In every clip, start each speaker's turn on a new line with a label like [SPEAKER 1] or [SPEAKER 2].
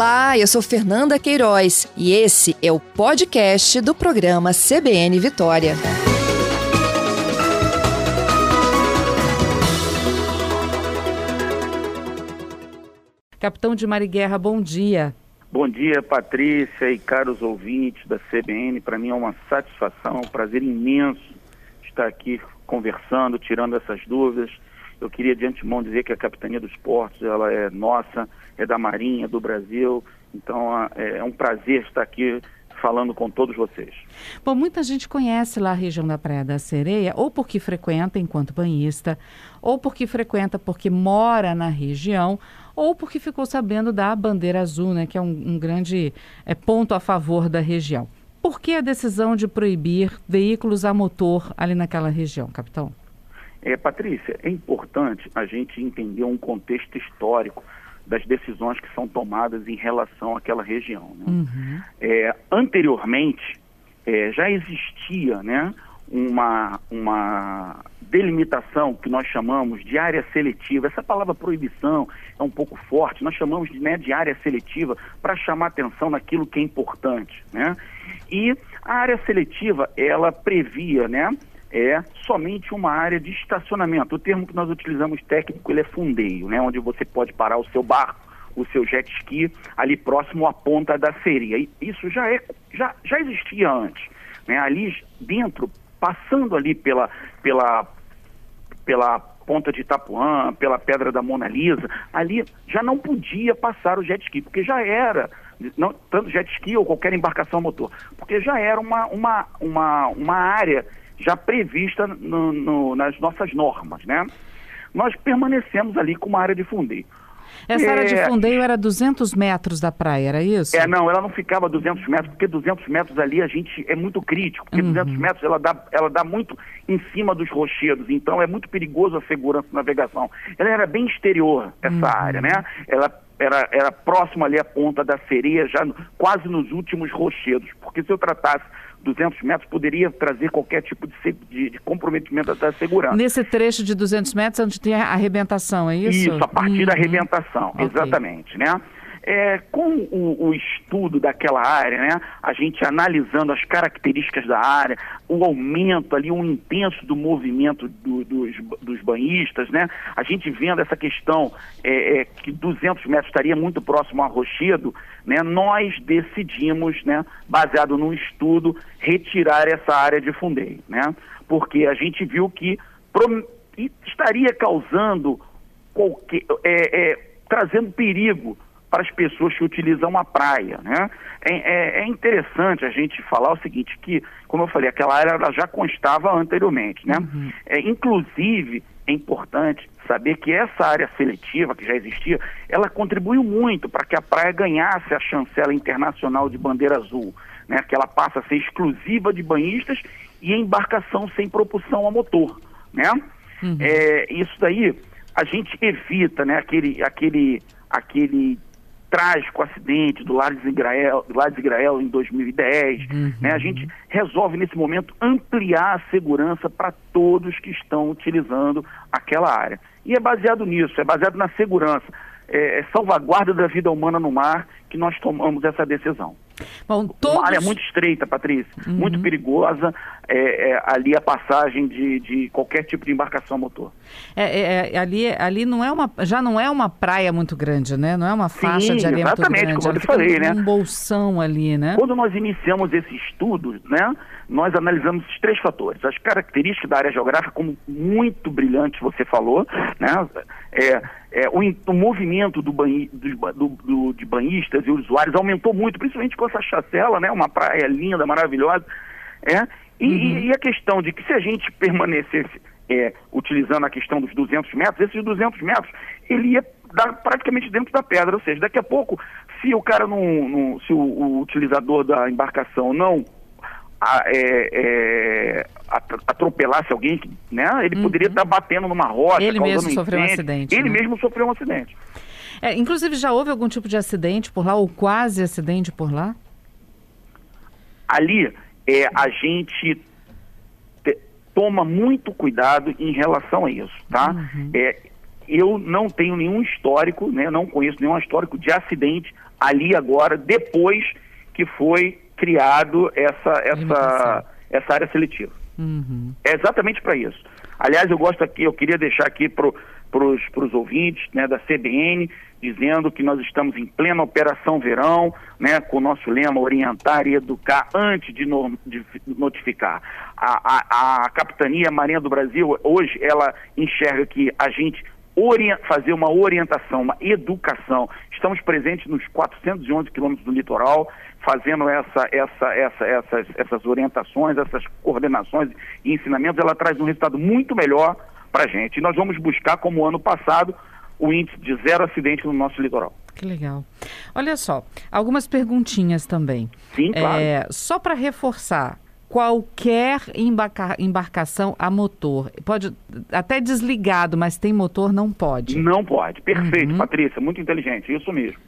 [SPEAKER 1] Olá, eu sou Fernanda Queiroz e esse é o podcast do programa CBN Vitória.
[SPEAKER 2] Capitão de Mariguerra, bom dia.
[SPEAKER 3] Bom dia, Patrícia e caros ouvintes da CBN. Para mim é uma satisfação, um prazer imenso estar aqui conversando, tirando essas dúvidas. Eu queria de antemão dizer que a Capitania dos Portos ela é nossa, é da Marinha, do Brasil. Então é, é um prazer estar aqui falando com todos vocês.
[SPEAKER 2] Bom, muita gente conhece lá a região da Praia da Sereia, ou porque frequenta enquanto banhista, ou porque frequenta porque mora na região, ou porque ficou sabendo da bandeira azul, né, que é um, um grande é, ponto a favor da região. Por que a decisão de proibir veículos a motor ali naquela região, capitão?
[SPEAKER 3] É, Patrícia, é importante a gente entender um contexto histórico das decisões que são tomadas em relação àquela região. Né? Uhum. É, anteriormente, é, já existia né, uma, uma delimitação que nós chamamos de área seletiva. Essa palavra proibição é um pouco forte, nós chamamos de, né, de área seletiva para chamar atenção naquilo que é importante. Né? E a área seletiva, ela previa né, é somente uma área de estacionamento. O termo que nós utilizamos técnico ele é fundeio, né, onde você pode parar o seu barco, o seu jet ski ali próximo à ponta da sereia. Isso já é já, já existia antes, né? Ali dentro, passando ali pela pela pela ponta de Itapuã, pela Pedra da Mona Lisa, ali já não podia passar o jet ski, porque já era não, tanto jet ski ou qualquer embarcação motor, porque já era uma, uma, uma, uma área já prevista no, no, nas nossas normas, né? Nós permanecemos ali com uma área de fundeio.
[SPEAKER 2] Essa é, área de é, fundeio era 200 metros da praia, era isso?
[SPEAKER 3] É, não, ela não ficava 200 metros, porque 200 metros ali a gente é muito crítico, porque uhum. 200 metros ela dá, ela dá muito em cima dos rochedos, então é muito perigoso a segurança de navegação. Ela era bem exterior, essa uhum. área, né? Ela era, era próximo ali à ponta da sereia, já no, quase nos últimos rochedos, porque se eu tratasse 200 metros poderia trazer qualquer tipo de, de, de, comprometimento da segurança.
[SPEAKER 2] Nesse trecho de 200 metros onde tem a arrebentação, é isso?
[SPEAKER 3] Isso, a partir uhum. da arrebentação, okay. exatamente, né? É, com o, o, estudo daquela área, né, a gente analisando as características da área, o aumento ali, o intenso do movimento do, dos, dos banhistas, né, a gente vendo essa questão é, é, que 200 metros estaria muito próximo a Rochedo, né, nós decidimos, né, baseado no estudo, retirar essa área de fundeio, né, porque a gente viu que estaria causando qualquer, é, é, trazendo perigo para as pessoas que utilizam a praia. Né? É, é, é, interessante a gente falar o seguinte, que, como eu falei, aquela área já constava anteriormente. Né? Uhum. É, inclusive, é importante saber que essa área seletiva que já existia, ela contribuiu muito para que a praia ganhasse a chancela internacional de bandeira azul, né? que ela passa a ser exclusiva de banhistas e embarcação sem propulsão a motor. Né? Uhum. É, isso daí a gente evita né, aquele, aquele, aquele trágico acidente do Lares Grael, Grael em 2010. Uhum. Né? A gente resolve, nesse momento, ampliar a segurança para todos que estão utilizando aquela área. E é baseado nisso, é baseado na segurança, é, é salvaguarda da vida humana no mar que nós tomamos essa decisão. Bom, todos... Uma área muito estreita, Patrícia, uhum. muito perigosa, é, é, ali a passagem de, de qualquer tipo de embarcação motor.
[SPEAKER 2] É, é, é ali, ali não é uma, já não é uma praia muito grande, né? Não é uma faixa
[SPEAKER 3] Sim,
[SPEAKER 2] de areia muito grande.
[SPEAKER 3] como eu falei, né?
[SPEAKER 2] um bolsão ali, né?
[SPEAKER 3] Quando nós iniciamos esse estudo, né? Nós analisamos esses três fatores. As características da área geográfica, como muito brilhante você falou, né? É, é, o, o movimento do banhi, do, do, do, de banhistas e usuários aumentou muito, principalmente com essa chacela, né? Uma praia linda, maravilhosa. É? E, uhum. e, a questão de que se a gente permanecesse é, utilizando a questão dos 200 metros, esses 200 metros, ele ia dar praticamente dentro da pedra, ou seja, daqui a pouco, se o cara não, não se o, o, utilizador da embarcação não a, é, é, atropelasse alguém, né, ele uhum. poderia estar batendo numa rocha,
[SPEAKER 2] ele mesmo sofreu um acidente.
[SPEAKER 3] Ele
[SPEAKER 2] né?
[SPEAKER 3] mesmo sofreu um acidente.
[SPEAKER 2] É, inclusive, já houve algum tipo de acidente por lá, ou quase acidente por lá?
[SPEAKER 3] Ali, é, a gente te, toma muito cuidado em relação a isso, tá? Uhum. É, eu não tenho nenhum histórico, né, não conheço nenhum histórico de acidente ali agora, depois que foi criado essa, essa, essa área seletiva. Uhum. É exatamente para isso. Aliás, eu gosto aqui, eu queria deixar aqui para os ouvintes né, da CBN, dizendo que nós estamos em plena operação verão, né, com o nosso lema orientar e educar antes de, no, de notificar. A, a, a Capitania Marinha do Brasil, hoje, ela enxerga que a gente fazer uma orientação, uma educação. Estamos presentes nos 411 quilômetros do litoral, fazendo essa, essa, essa, essas, essas orientações, essas coordenações e ensinamentos. Ela traz um resultado muito melhor para a gente. E nós vamos buscar, como ano passado, o índice de zero acidente no nosso litoral.
[SPEAKER 2] Que legal. Olha só, algumas perguntinhas também.
[SPEAKER 3] Sim, claro. É,
[SPEAKER 2] só para reforçar, qualquer embarca embarcação a motor, pode até desligado, mas tem motor, não pode?
[SPEAKER 3] Não pode. Perfeito, uhum. Patrícia, muito inteligente, isso mesmo.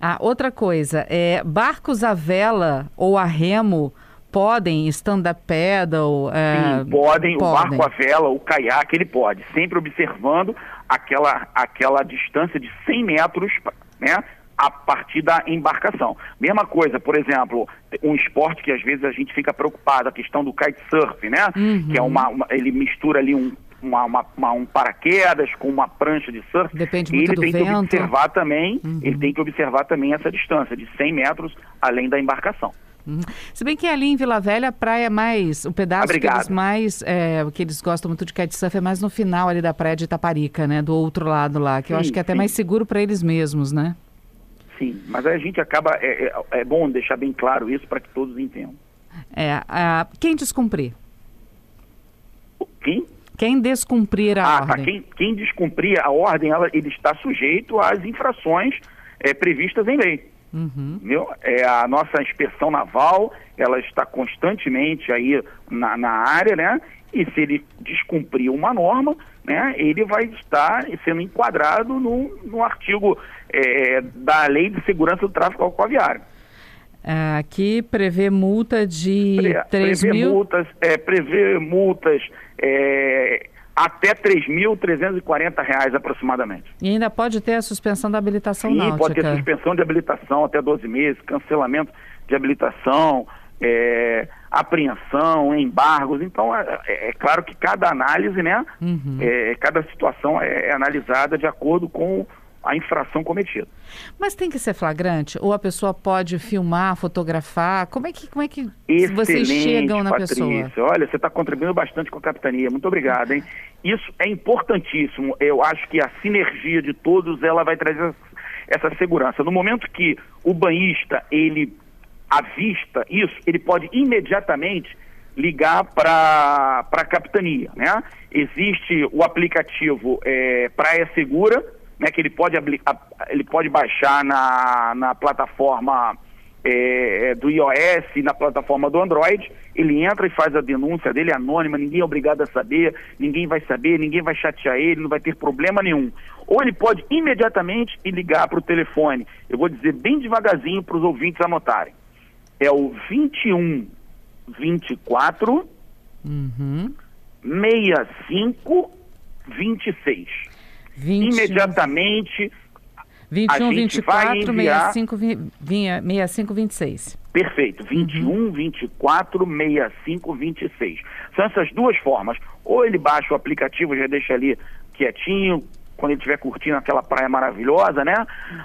[SPEAKER 2] Ah, outra coisa, é, barcos a vela ou a remo podem, stand-up paddle?
[SPEAKER 3] É, Sim, podem, podem, o barco a vela, o caiaque, ele pode, sempre observando aquela, aquela distância de 100 metros, né? A partir da embarcação. Mesma coisa, por exemplo, um esporte que às vezes a gente fica preocupado, a questão do kitesurf, né? Uhum. Que é uma, uma, ele mistura ali um, uma, uma, uma, um paraquedas com uma prancha de surf.
[SPEAKER 2] Depende muito ele
[SPEAKER 3] do tem
[SPEAKER 2] vento.
[SPEAKER 3] que observar também, uhum. ele tem que observar também essa distância de 100 metros além da embarcação.
[SPEAKER 2] Uhum. Se bem que ali em Vila Velha a praia é mais. O pedaço Obrigado. que eles mais. É, que eles gostam muito de kitesurf é mais no final ali da praia de Itaparica, né? Do outro lado lá, que sim, eu acho que é até sim. mais seguro para eles mesmos, né?
[SPEAKER 3] Sim, mas a gente acaba. É, é, é bom deixar bem claro isso para que todos entendam.
[SPEAKER 2] É, a, quem descumprir?
[SPEAKER 3] Quem?
[SPEAKER 2] Quem descumprir a
[SPEAKER 3] ah,
[SPEAKER 2] ordem?
[SPEAKER 3] Tá. Quem, quem descumprir a ordem, ela, ele está sujeito às infrações é, previstas em lei. Uhum. É, a nossa inspeção naval, ela está constantemente aí na, na área, né? E se ele descumprir uma norma, né, ele vai estar sendo enquadrado no, no artigo é, da Lei de Segurança do Tráfico Aquaviário.
[SPEAKER 2] Aqui prevê multa de Pre, 3
[SPEAKER 3] prevê
[SPEAKER 2] mil...
[SPEAKER 3] Multas, é, prevê multas é, até R$ 3.340 aproximadamente.
[SPEAKER 2] E ainda pode ter a suspensão da habilitação
[SPEAKER 3] Sim,
[SPEAKER 2] náutica.
[SPEAKER 3] pode ter suspensão de habilitação até 12 meses, cancelamento de habilitação, é, apreensão, embargos. Então, é, é, é, claro que cada análise, né, uhum. é, cada situação é, é analisada de acordo com a infração cometida.
[SPEAKER 2] Mas tem que ser flagrante? Ou a pessoa pode filmar, fotografar? Como é que, como é que
[SPEAKER 3] Excelente,
[SPEAKER 2] vocês chegam na
[SPEAKER 3] Patrícia.
[SPEAKER 2] pessoa?
[SPEAKER 3] Olha, você está contribuindo bastante com a capitania. Muito obrigado, hein? Isso é importantíssimo. Eu acho que a sinergia de todos ela vai trazer essa segurança. No momento que o banhista ele avista isso, ele pode imediatamente ligar para a capitania, né? Existe o aplicativo é, Praia Segura, né, que ele pode, ele pode baixar na, na plataforma é, é do iOS na plataforma do Android, ele entra e faz a denúncia dele é anônima, ninguém é obrigado a saber, ninguém vai saber, ninguém vai chatear ele, não vai ter problema nenhum. Ou ele pode imediatamente ligar para o telefone, eu vou dizer bem devagarzinho para os ouvintes anotarem, é o 21 24 uhum. 65 26. 21, Imediatamente
[SPEAKER 2] 21, 24, enviar... 65, 65, 26.
[SPEAKER 3] Perfeito. 21, uhum. 24, 65, 26. São essas duas formas. Ou ele baixa o aplicativo, já deixa ali quietinho, quando ele estiver curtindo aquela praia maravilhosa, né?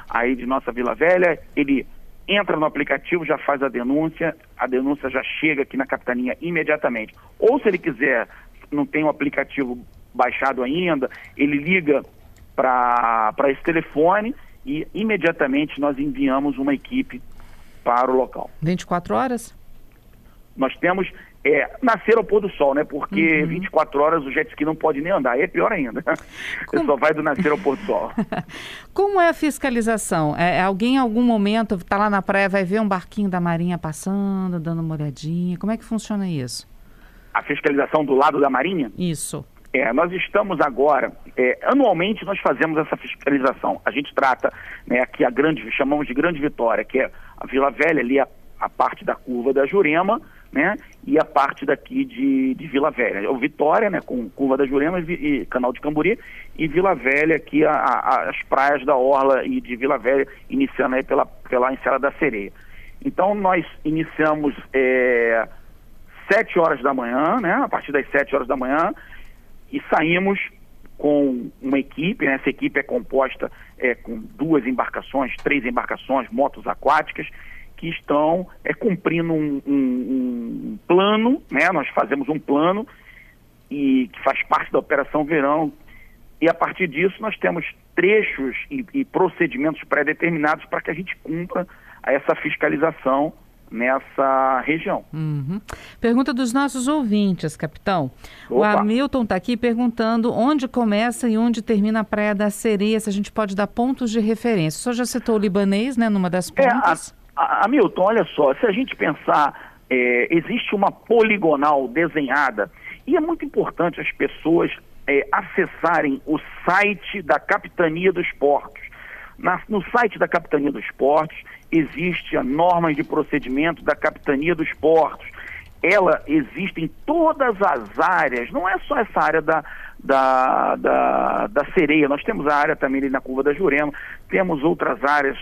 [SPEAKER 3] Aí de nossa Vila Velha, ele entra no aplicativo, já faz a denúncia, a denúncia já chega aqui na capitania imediatamente. Ou se ele quiser, não tem o aplicativo baixado ainda, ele liga para esse telefone e imediatamente nós enviamos uma equipe para o local.
[SPEAKER 2] 24 horas?
[SPEAKER 3] Nós temos é, nascer ao pôr do sol, né? Porque uhum. 24 horas o jet ski não pode nem andar, é pior ainda. Como... só vai do nascer ao pôr do sol.
[SPEAKER 2] Como é a fiscalização? É, é alguém em algum momento está lá na praia, vai ver um barquinho da Marinha passando, dando uma olhadinha? Como é que funciona isso?
[SPEAKER 3] A fiscalização do lado da Marinha?
[SPEAKER 2] Isso.
[SPEAKER 3] É, nós estamos agora, é, anualmente nós fazemos essa fiscalização. A gente trata né, aqui a grande, chamamos de grande vitória, que é a Vila Velha ali, a, a parte da curva da Jurema, né? E a parte daqui de, de Vila Velha. O Vitória, né? Com Curva da Jurema e, e Canal de Cambori. E Vila Velha, aqui a, a, as praias da Orla e de Vila Velha, iniciando aí pela, pela Enseada da Sereia. Então nós iniciamos é, 7 horas da manhã, né? A partir das 7 horas da manhã, e saímos com uma equipe, né? essa equipe é composta é, com duas embarcações, três embarcações, motos aquáticas, que estão é, cumprindo um, um, um, plano, né? nós fazemos um plano e que faz parte da Operação Verão, e a partir disso nós temos trechos e, e procedimentos pré-determinados para que a gente cumpra essa fiscalização nessa região.
[SPEAKER 2] Uhum. Pergunta dos nossos ouvintes, capitão. Opa. O Hamilton está aqui perguntando onde começa e onde termina a Praia da Sereia, se a gente pode dar pontos de referência. O senhor já citou o libanês, né, numa das pontas?
[SPEAKER 3] É, a, Hamilton, olha só, se a gente pensar, é, existe uma poligonal desenhada e é muito importante as pessoas é, acessarem o site da Capitania dos Portos. Na, no site da Capitania dos Portos existe a norma de procedimento da Capitania dos Portos. Ela existe em todas as áreas, não é só essa área da, da, da, da sereia, nós temos a área também ali na curva da Jurema, temos outras áreas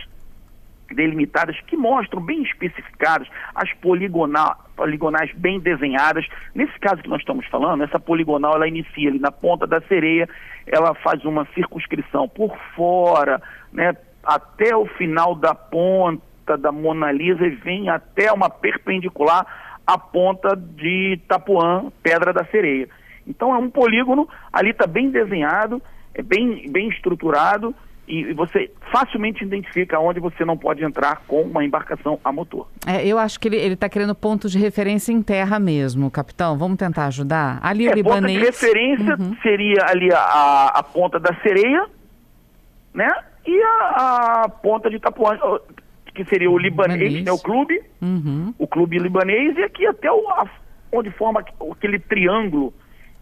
[SPEAKER 3] delimitadas que mostram bem especificadas as poligonal, poligonais bem desenhadas. Nesse caso que nós estamos falando, essa poligonal ela inicia ali na ponta da sereia, ela faz uma circunscrição por fora, né, até o final da ponta da Mona Lisa e vem até uma perpendicular à ponta de Itapuã, Pedra da Sereia. Então é um polígono, ali está bem desenhado, é bem, bem estruturado e você facilmente identifica onde você não pode entrar com uma embarcação a motor.
[SPEAKER 2] É, eu acho que ele está querendo pontos de referência em terra mesmo, capitão. Vamos tentar ajudar?
[SPEAKER 3] Ali é, o libanês... Ponto de referência uhum. seria ali a, a ponta da sereia, né? E a, a ponta de Itapuã, que seria o libanês, né, o clube, uhum. o clube libanês, e aqui até o, a, onde forma aquele triângulo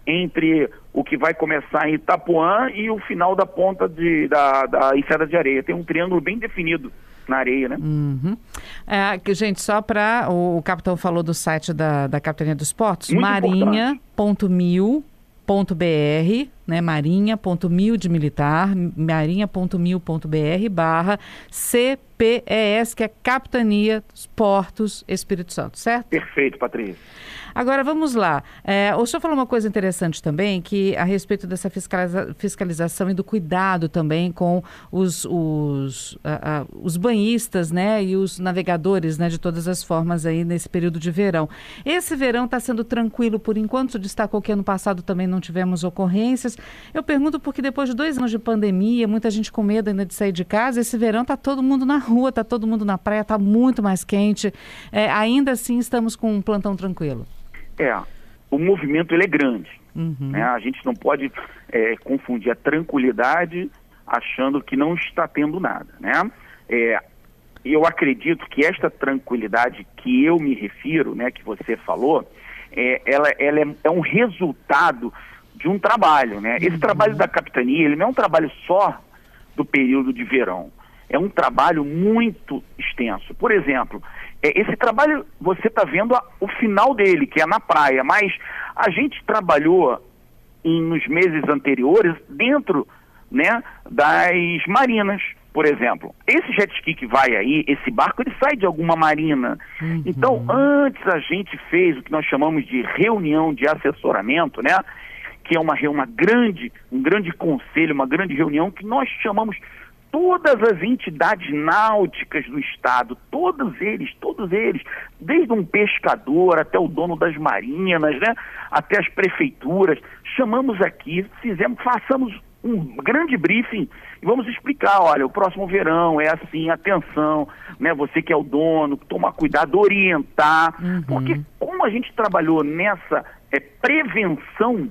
[SPEAKER 3] entre o que vai começar em Itapuã e o final da ponta de, da, da Enseada de Areia. Tem um triângulo bem definido na areia, né?
[SPEAKER 2] Uhum. É, gente, só para o, o, capitão falou do site da, da Capitania dos Portos, marinha.mil marinha.br, né, marinha.mil de militar, marinha.mil.br barra CPES, que é Capitania dos Portos Espírito Santo, certo?
[SPEAKER 3] Perfeito, Patrícia.
[SPEAKER 2] Agora, vamos lá. É, o senhor falou uma coisa interessante também, que a respeito dessa fiscaliza fiscalização e do cuidado também com os, os, os banhistas, né, e os navegadores, né, de todas as formas aí nesse período de verão. Esse verão está sendo tranquilo por enquanto, se destacou que ano passado também não tivemos ocorrências. Eu pergunto porque depois de dois anos de pandemia, muita gente com medo ainda de sair de casa, esse verão está todo mundo na rua, está todo mundo na praia, está muito mais quente. É, ainda assim estamos com um plantão tranquilo.
[SPEAKER 3] É, o movimento ele é grande. Uhum. Né? A gente não pode é, confundir a tranquilidade achando que não está tendo nada, né? É, eu acredito que esta tranquilidade que eu me refiro, né, que você falou, é, ela, ela é, é, um resultado de um trabalho, né? Esse uhum. trabalho da capitania, ele não é um trabalho só do período de verão, é um trabalho muito extenso. Por exemplo, é, esse trabalho, você está vendo a, o final dele, que é na praia, mas a gente trabalhou em, nos meses anteriores dentro né, das marinas, por exemplo. Esse jet ski que vai aí, esse barco, ele sai de alguma marina. Uhum. Então, antes a gente fez o que nós chamamos de reunião de assessoramento, né? Que é uma, uma grande, um grande conselho, uma grande reunião que nós chamamos todas as entidades náuticas do estado, todos eles, todos eles, desde um pescador até o dono das marinas, né, até as prefeituras, chamamos aqui, fizemos, façamos um grande briefing e vamos explicar, olha, o próximo verão é assim, atenção, né, você que é o dono, tomar cuidado, orientar, uhum. porque como a gente trabalhou nessa é, prevenção,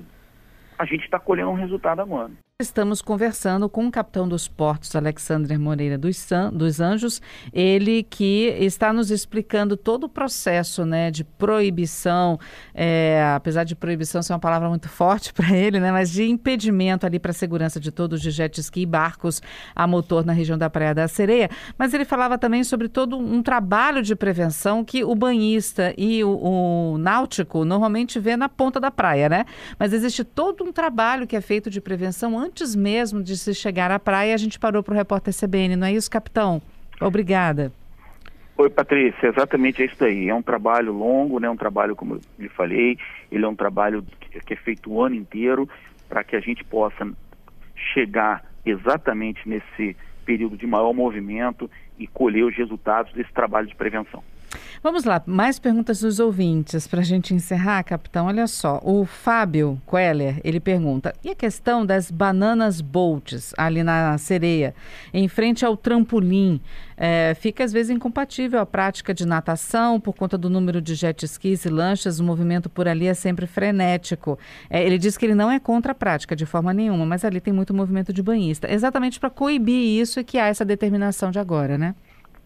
[SPEAKER 3] a gente está colhendo um resultado agora.
[SPEAKER 2] Estamos conversando com o capitão dos portos, Alexandre Moreira dos, San, dos Anjos, ele que está nos explicando todo o processo né, de proibição, é, apesar de proibição ser uma palavra muito forte para ele, né, mas de impedimento ali para a segurança de todos os jet ski e barcos a motor na região da Praia da Sereia. Mas ele falava também sobre todo um trabalho de prevenção que o banhista e o, o náutico normalmente vê na ponta da praia, né? Mas existe todo um trabalho que é feito de prevenção antes mesmo de se chegar à praia. A gente parou para o repórter CBN, não é isso, capitão? Obrigada.
[SPEAKER 3] Oi, Patrícia, exatamente é isso aí. É um trabalho longo, né? Um trabalho, como eu lhe falei, ele é um trabalho que é feito o ano inteiro para que a gente possa chegar exatamente nesse período de maior movimento e colher os resultados desse trabalho de prevenção.
[SPEAKER 2] Vamos lá, mais perguntas dos ouvintes para a gente encerrar, capitão. Olha só, o Fábio Queller, ele pergunta, e a questão das bananas bolts ali na sereia, em frente ao trampolim, é, fica às vezes incompatível a prática de natação por conta do número de jet skis e lanchas, o movimento por ali é sempre frenético. É, ele diz que ele não é contra a prática de forma nenhuma, mas ali tem muito movimento de banhista. Exatamente para coibir isso é que há essa determinação de agora, né?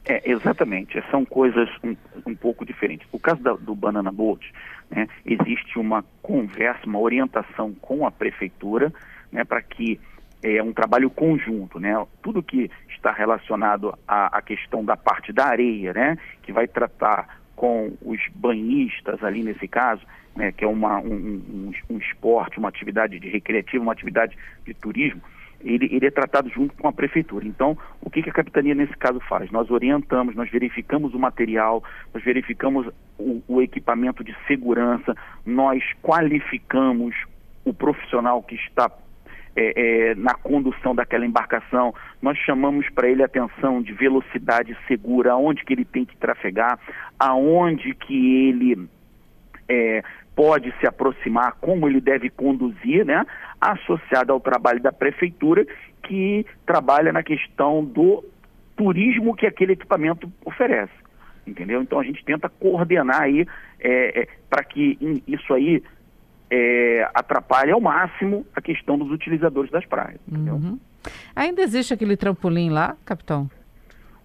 [SPEAKER 3] É, exatamente. São coisas um, um pouco diferentes. O caso da, do Banana Boat, né, existe uma conversa, uma orientação com a prefeitura, né, para que é um trabalho conjunto, né? Tudo que está relacionado à, à, questão da parte da areia, né? Que vai tratar com os banhistas ali nesse caso, né? Que é uma, um, um, um esporte, uma atividade de recreativa, uma atividade de turismo ele, ele, é tratado junto com a prefeitura. Então, o que, que, a capitania nesse caso faz? Nós orientamos, nós verificamos o material, nós verificamos o, o equipamento de segurança, nós qualificamos o profissional que está é, é, na condução daquela embarcação, nós chamamos para ele atenção de velocidade segura, aonde que ele tem que trafegar, aonde que ele é, pode se aproximar, como ele deve conduzir, né? associado ao trabalho da prefeitura, que trabalha na questão do turismo que aquele equipamento oferece. Entendeu? Então a gente tenta coordenar aí é, é, para que isso aí é, atrapalhe ao máximo a questão dos utilizadores das praias. Uhum.
[SPEAKER 2] Ainda existe aquele trampolim lá, capitão?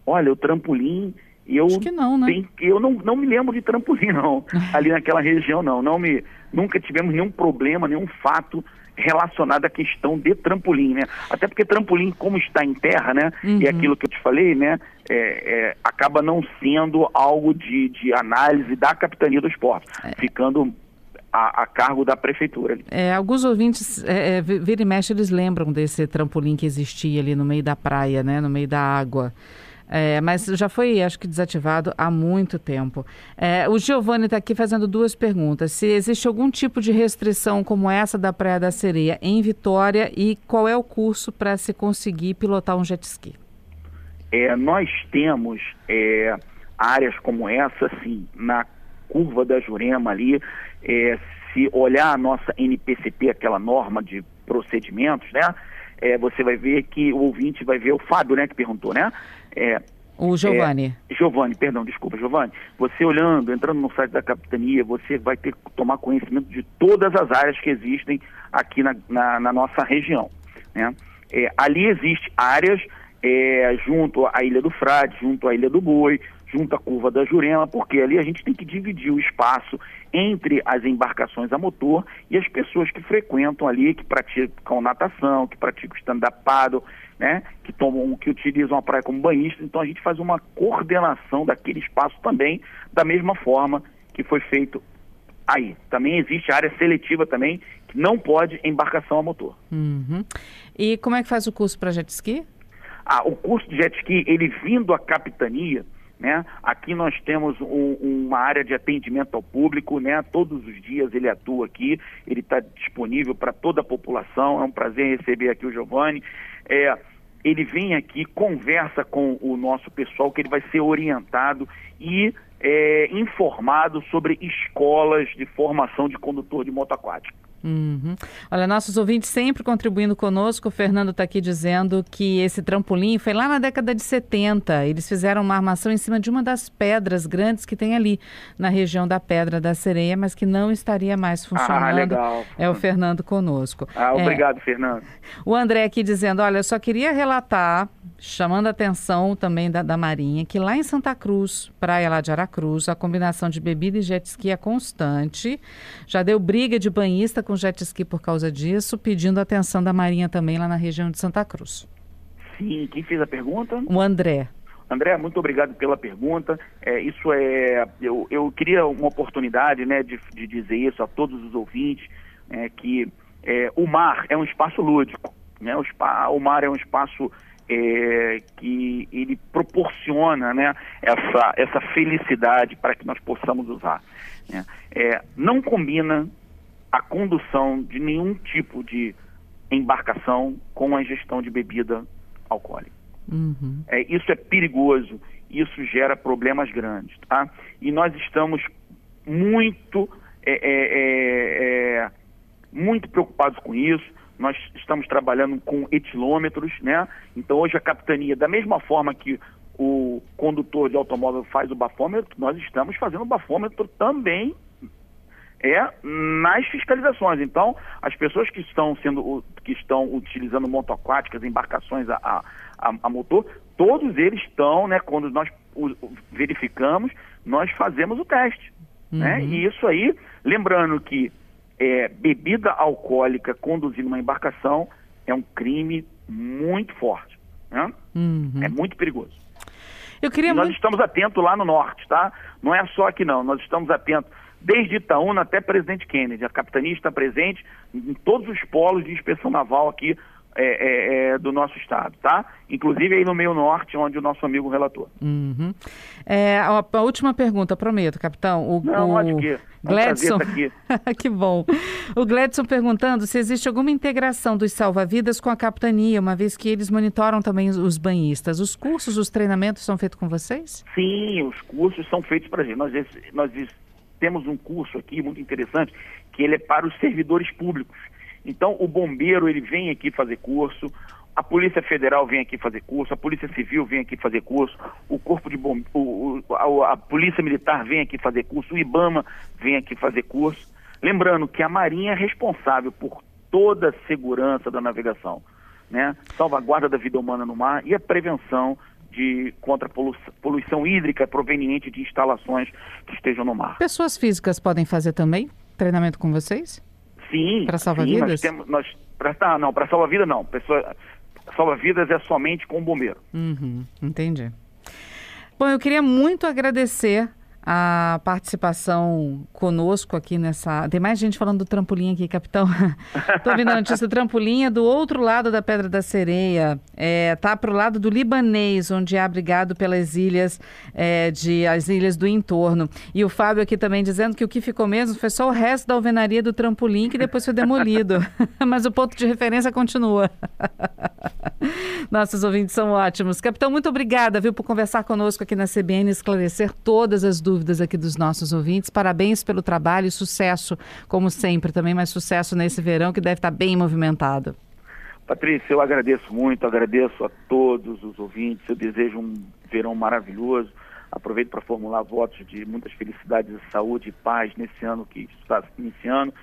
[SPEAKER 3] Olha, o trampolim eu
[SPEAKER 2] Acho que não, né?
[SPEAKER 3] Tem, eu não, não me lembro de trampolim, não. Ali naquela região, não. não me, nunca tivemos nenhum problema, nenhum fato relacionado à questão de trampolim, né? Até porque trampolim, como está em terra, né? Uhum. E aquilo que eu te falei, né? É, é, acaba não sendo algo de, de análise da capitania do esporte, é. ficando a, a, cargo da prefeitura.
[SPEAKER 2] É, alguns ouvintes, é, é, vira e mexe, eles lembram desse trampolim que existia ali no meio da praia, né? No meio da água. É, mas já foi, acho que, desativado há muito tempo. É, o Giovanni está aqui fazendo duas perguntas. Se existe algum tipo de restrição como essa da Praia da Sereia em Vitória e qual é o curso para se conseguir pilotar um jet ski?
[SPEAKER 3] É, nós temos é, áreas como essa, sim, na curva da Jurema ali. É, se olhar a nossa NPCP, aquela norma de procedimentos, né? É, você vai ver que o ouvinte vai ver o Fábio, né, que perguntou, né?
[SPEAKER 2] É, o Giovanni.
[SPEAKER 3] É, Giovanni, perdão, desculpa, Giovanni. Você olhando, entrando no site da capitania, você vai ter que tomar conhecimento de todas as áreas que existem aqui na, na, na nossa região. Né? É, ali existe áreas é, junto à Ilha do Frade, junto à Ilha do Boi, junto à Curva da Jurema, porque ali a gente tem que dividir o espaço entre as embarcações a motor e as pessoas que frequentam ali, que praticam natação, que praticam stand-up paddle, né, que tomam, que utilizam a praia como banhista. Então a gente faz uma coordenação daquele espaço também, da mesma forma que foi feito aí. Também existe área seletiva também, que não pode embarcação a motor.
[SPEAKER 2] Uhum. E como é que faz o curso para jet ski?
[SPEAKER 3] Ah, o curso de jet ski, ele vindo à capitania, né? Aqui nós temos um, uma área de atendimento ao público, né? Todos os dias ele atua aqui, ele está disponível para toda a população. É um prazer receber aqui o Giovanni. É, ele vem aqui, conversa com o nosso pessoal, que ele vai ser orientado e é, informado sobre escolas de formação de condutor de moto aquático.
[SPEAKER 2] Uhum. Olha, nossos ouvintes sempre contribuindo conosco. O Fernando está aqui dizendo que esse trampolim foi lá na década de 70. Eles fizeram uma armação em cima de uma das pedras grandes que tem ali na região da Pedra da Sereia, mas que não estaria mais funcionando. Ah,
[SPEAKER 3] legal.
[SPEAKER 2] É o Fernando conosco.
[SPEAKER 3] Ah, obrigado, é. Fernando.
[SPEAKER 2] O André aqui dizendo: olha, eu só queria relatar, chamando a atenção também da, da Marinha, que lá em Santa Cruz, praia lá de Aracruz, a combinação de bebida e jet ski é constante. Já deu briga de banhista com com jet ski por causa disso, pedindo atenção da Marinha também lá na região de Santa Cruz.
[SPEAKER 3] Sim, quem fez a pergunta?
[SPEAKER 2] O André.
[SPEAKER 3] André, muito obrigado pela pergunta. É, isso é, eu, eu queria uma oportunidade, né, de, de dizer isso a todos os ouvintes, é, que é, o mar é um espaço lúdico, né? O, spa, o mar é um espaço é, que ele proporciona, né, essa essa felicidade para que nós possamos usar. Né? É, não combina a condução de nenhum tipo de embarcação com a ingestão de bebida alcoólica. Uhum. É, isso é perigoso, isso gera problemas grandes, tá? E nós estamos muito, é, é, é, é muito preocupados com isso. Nós estamos trabalhando com etilômetros, né? Então hoje a capitania, da mesma forma que o condutor de automóvel faz o bafômetro, nós estamos fazendo o bafômetro também é nas fiscalizações. Então, as pessoas que estão sendo que estão utilizando motoquáticas, embarcações a, a, a, motor, todos eles estão, né, quando nós verificamos, nós fazemos o teste. Né? Uhum. Né? E isso aí, lembrando que é, bebida alcoólica conduzindo uma embarcação é um crime muito forte. Né? Uhum. É muito perigoso.
[SPEAKER 2] Eu queria e
[SPEAKER 3] nós
[SPEAKER 2] muito...
[SPEAKER 3] estamos atentos lá no norte, tá? Não é só aqui não, nós estamos atentos desde Itaúna até Presidente Kennedy. A capitania está presente em todos os polos de inspeção naval aqui é, é, é, do nosso estado, tá? Inclusive aí no meio norte, onde o nosso amigo relatou.
[SPEAKER 2] Uhum. É, a, a, última pergunta, prometo, capitão. O,
[SPEAKER 3] Não,
[SPEAKER 2] o...
[SPEAKER 3] pode que. É
[SPEAKER 2] Gladson, que bom. O Gladson perguntando se existe alguma integração dos salva-vidas com a capitania, uma vez que eles monitoram também os banhistas. Os cursos, os treinamentos são feitos com vocês?
[SPEAKER 3] Sim, os cursos são feitos para a gente. Nós, nós temos um curso aqui muito interessante, que ele é para os servidores públicos. Então, o bombeiro, ele vem aqui fazer curso, a Polícia Federal vem aqui fazer curso, a Polícia Civil vem aqui fazer curso, o Corpo de Bom... O, o, a, a Polícia Militar vem aqui fazer curso, o IBAMA vem aqui fazer curso. Lembrando que a Marinha é responsável por toda a segurança da navegação, né? Salvaguarda da vida humana no mar e a prevenção de contra poluição, poluição hídrica proveniente de instalações que estejam no mar.
[SPEAKER 2] Pessoas físicas podem fazer também treinamento com vocês?
[SPEAKER 3] Sim.
[SPEAKER 2] Para salvar-vidas?
[SPEAKER 3] Nós temos, nós, pra, tá, não, para salvar-vidas não. Pessoa, salva-vidas é somente com o bombeiro.
[SPEAKER 2] Uhum, entendi. Bom, eu queria muito agradecer a participação conosco aqui nessa. Tem mais gente falando do trampolim aqui, capitão. Estou vendo a notícia: trampolim é do outro lado da Pedra da Sereia. É, tá para o lado do libanês, onde é abrigado pelas ilhas é, de as ilhas do entorno. E o Fábio aqui também dizendo que o que ficou mesmo foi só o resto da alvenaria do trampolim que depois foi demolido. Mas o ponto de referência continua. Nossos ouvintes são ótimos. Capitão, muito obrigada, viu, por conversar conosco aqui na CBN, esclarecer todas as dúvidas aqui dos nossos ouvintes. Parabéns pelo trabalho e sucesso, como sempre, também mais sucesso nesse verão que deve estar bem movimentado.
[SPEAKER 3] Patrícia, eu agradeço muito, agradeço a todos os ouvintes, eu desejo um verão maravilhoso. Aproveito para formular votos de muitas felicidades, saúde e paz nesse ano que está iniciando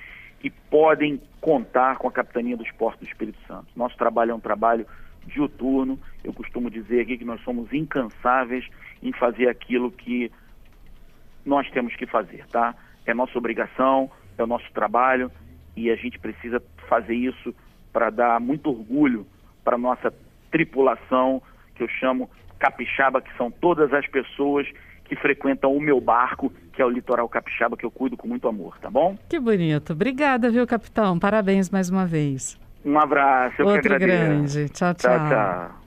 [SPEAKER 3] e podem contar com a capitania dos portos do Espírito Santo. Nosso trabalho é um trabalho diuturno. Eu costumo dizer aqui que nós somos incansáveis em fazer aquilo que nós temos que fazer, tá? É nossa obrigação, é o nosso trabalho e a gente precisa fazer isso para dar muito orgulho para nossa tripulação, que eu chamo capixaba, que são todas as pessoas que frequentam o meu barco, que é o litoral capixaba, que eu cuido com muito amor, tá bom?
[SPEAKER 2] Que bonito. Obrigada, viu, capitão? Parabéns mais uma vez.
[SPEAKER 3] Um abraço, eu
[SPEAKER 2] Outro
[SPEAKER 3] que
[SPEAKER 2] agradeço. grande. tchau. tchau. tchau, tchau.